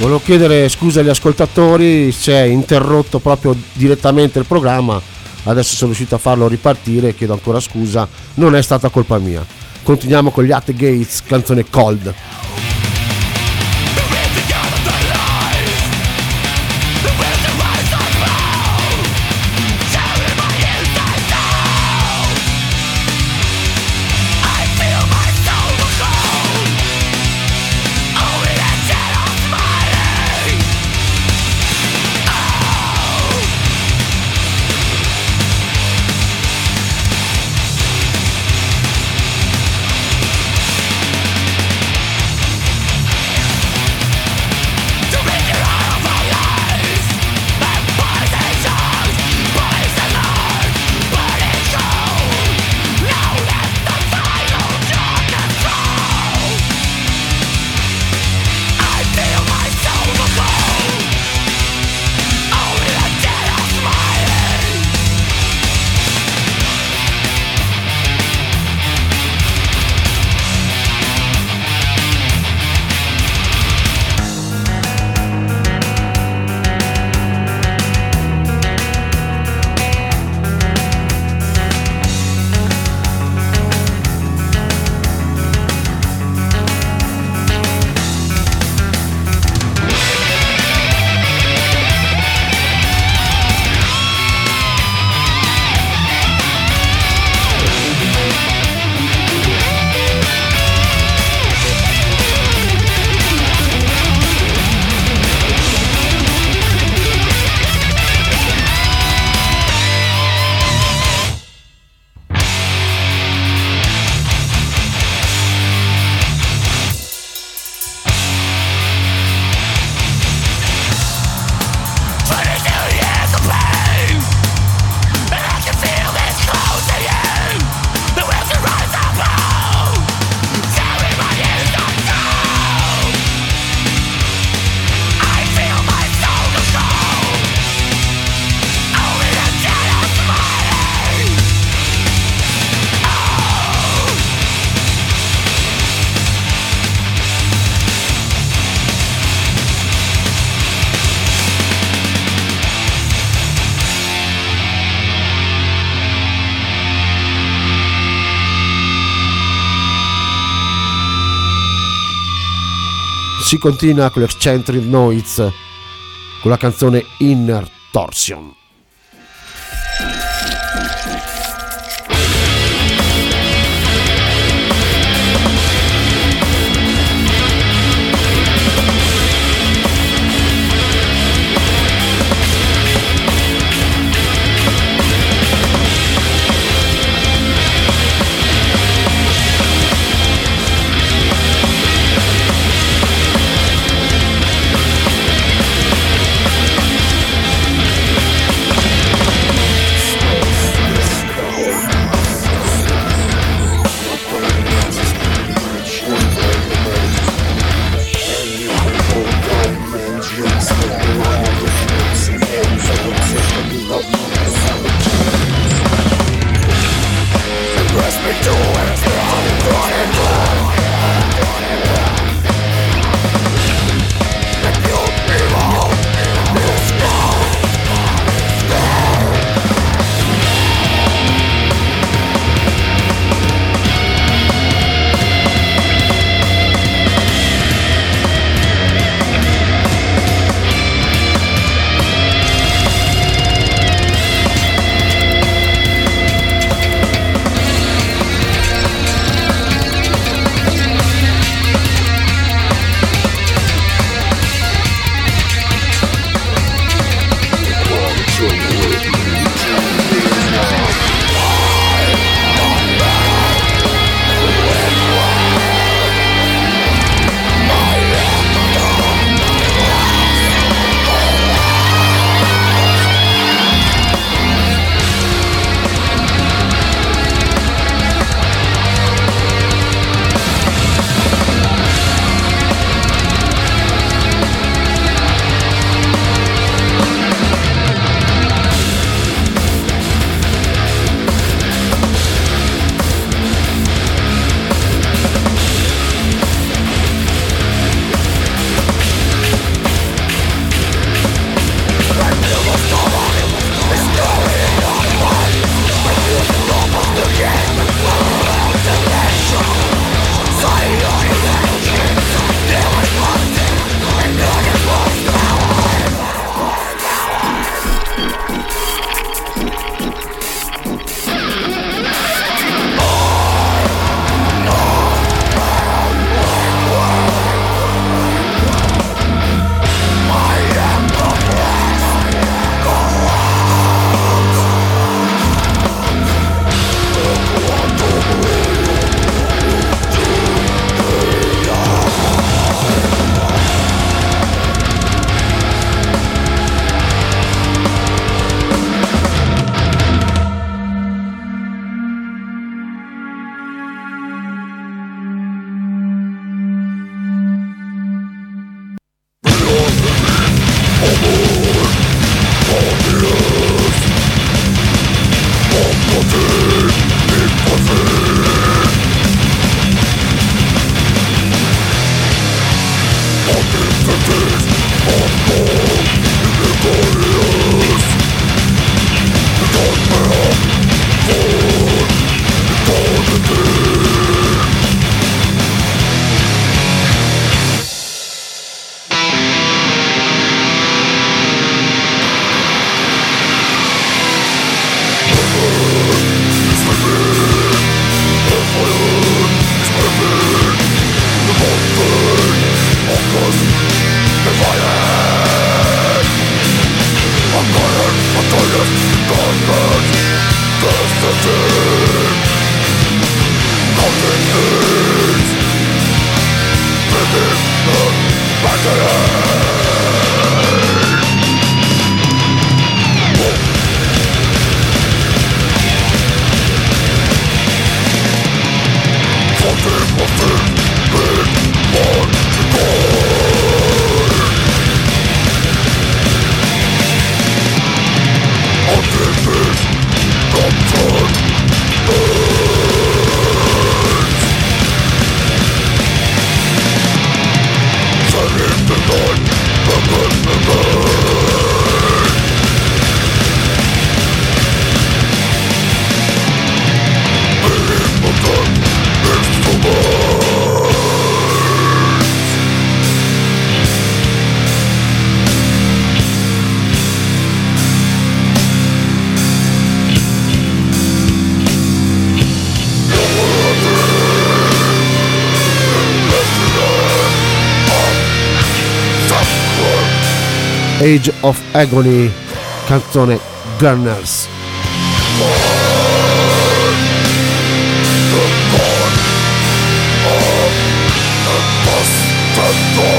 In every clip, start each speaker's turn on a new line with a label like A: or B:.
A: Volevo chiedere scusa agli ascoltatori se è interrotto proprio direttamente il programma. Adesso sono riuscito a farlo ripartire, chiedo ancora scusa, non è stata colpa mia. Continuiamo con gli At Gates, canzone Cold. Si continua con l'Eccentric Noise con la canzone Inner Torsion. Age of Agony, canzone Gunners. The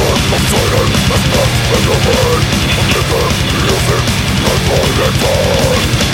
A: I've never living, not all at all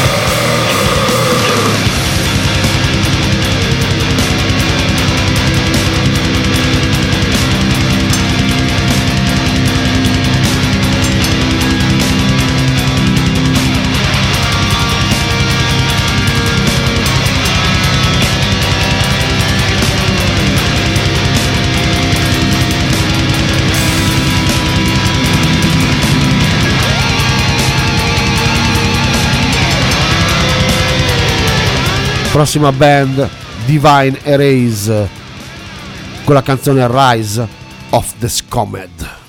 A: Prossima band Divine Erase con la canzone Rise of the Scomed.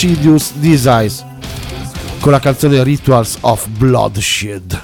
A: Insidious Desires con la canzone Rituals of Bloodshed.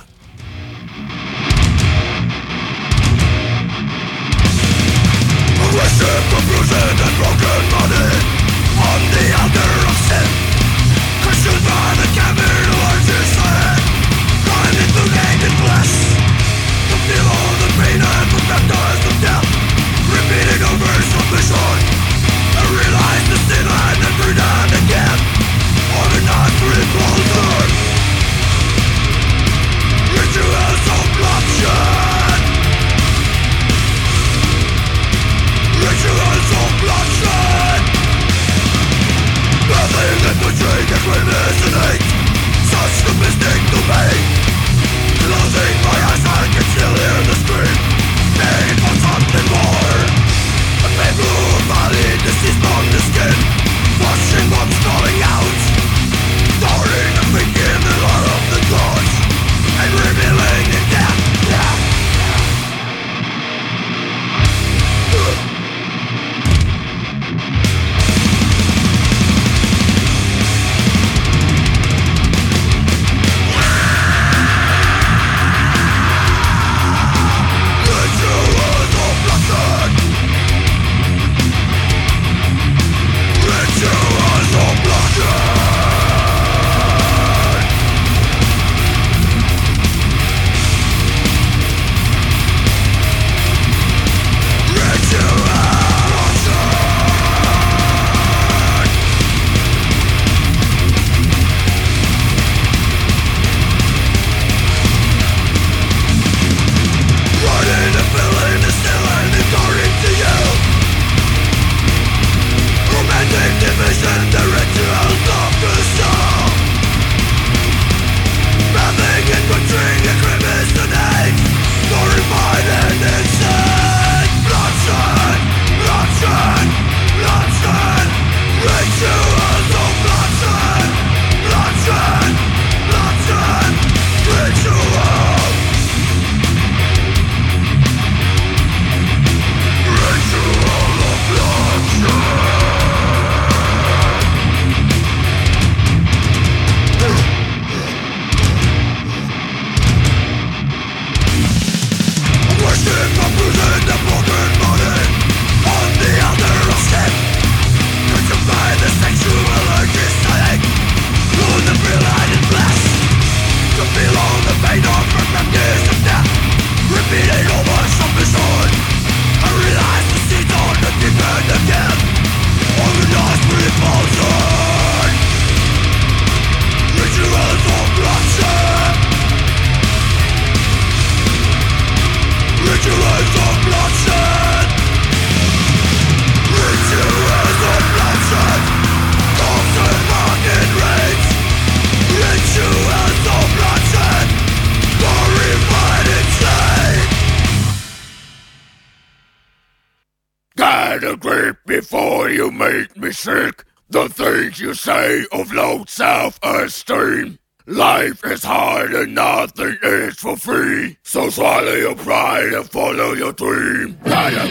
B: You make me sick. The things you say of low self-esteem. Life is hard and nothing is for free. So swallow your pride and follow your dream. Gotta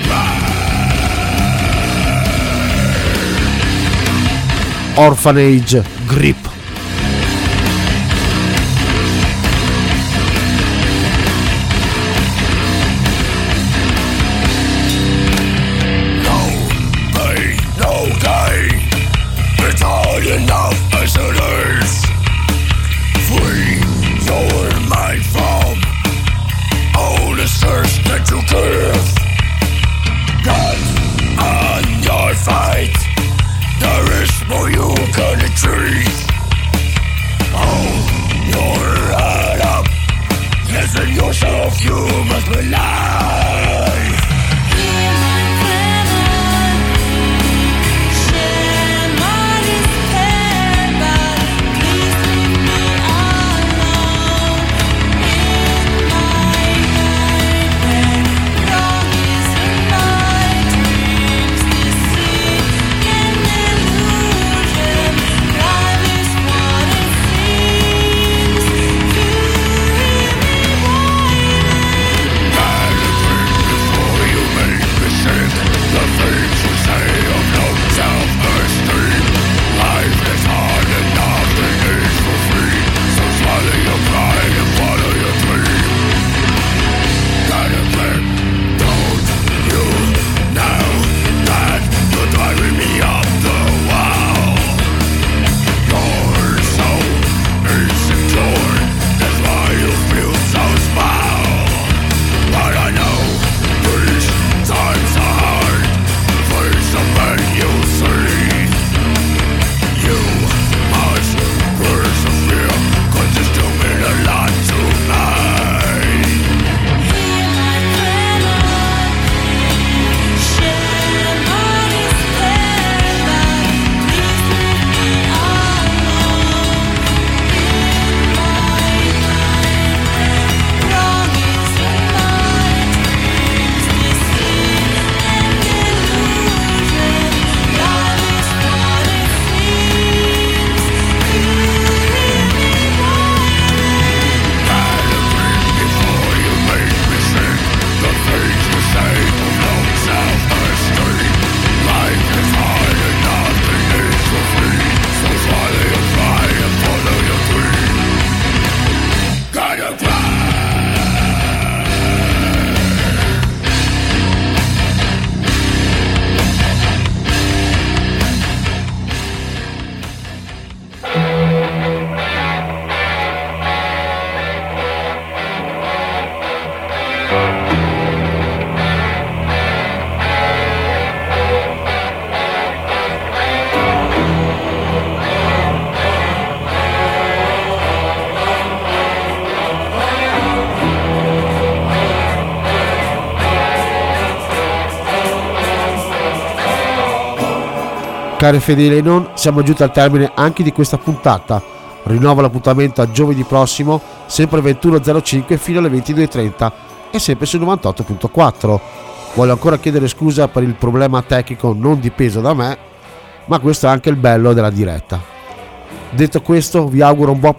A: Orphanage Grip. Cari fedeli non, siamo giunti al termine anche di questa puntata. Rinnovo l'appuntamento a giovedì prossimo, sempre 21.05 fino alle 22.30 e sempre su 98.4. Voglio ancora chiedere scusa per il problema tecnico non dipeso da me, ma questo è anche il bello della diretta. Detto questo, vi auguro un buon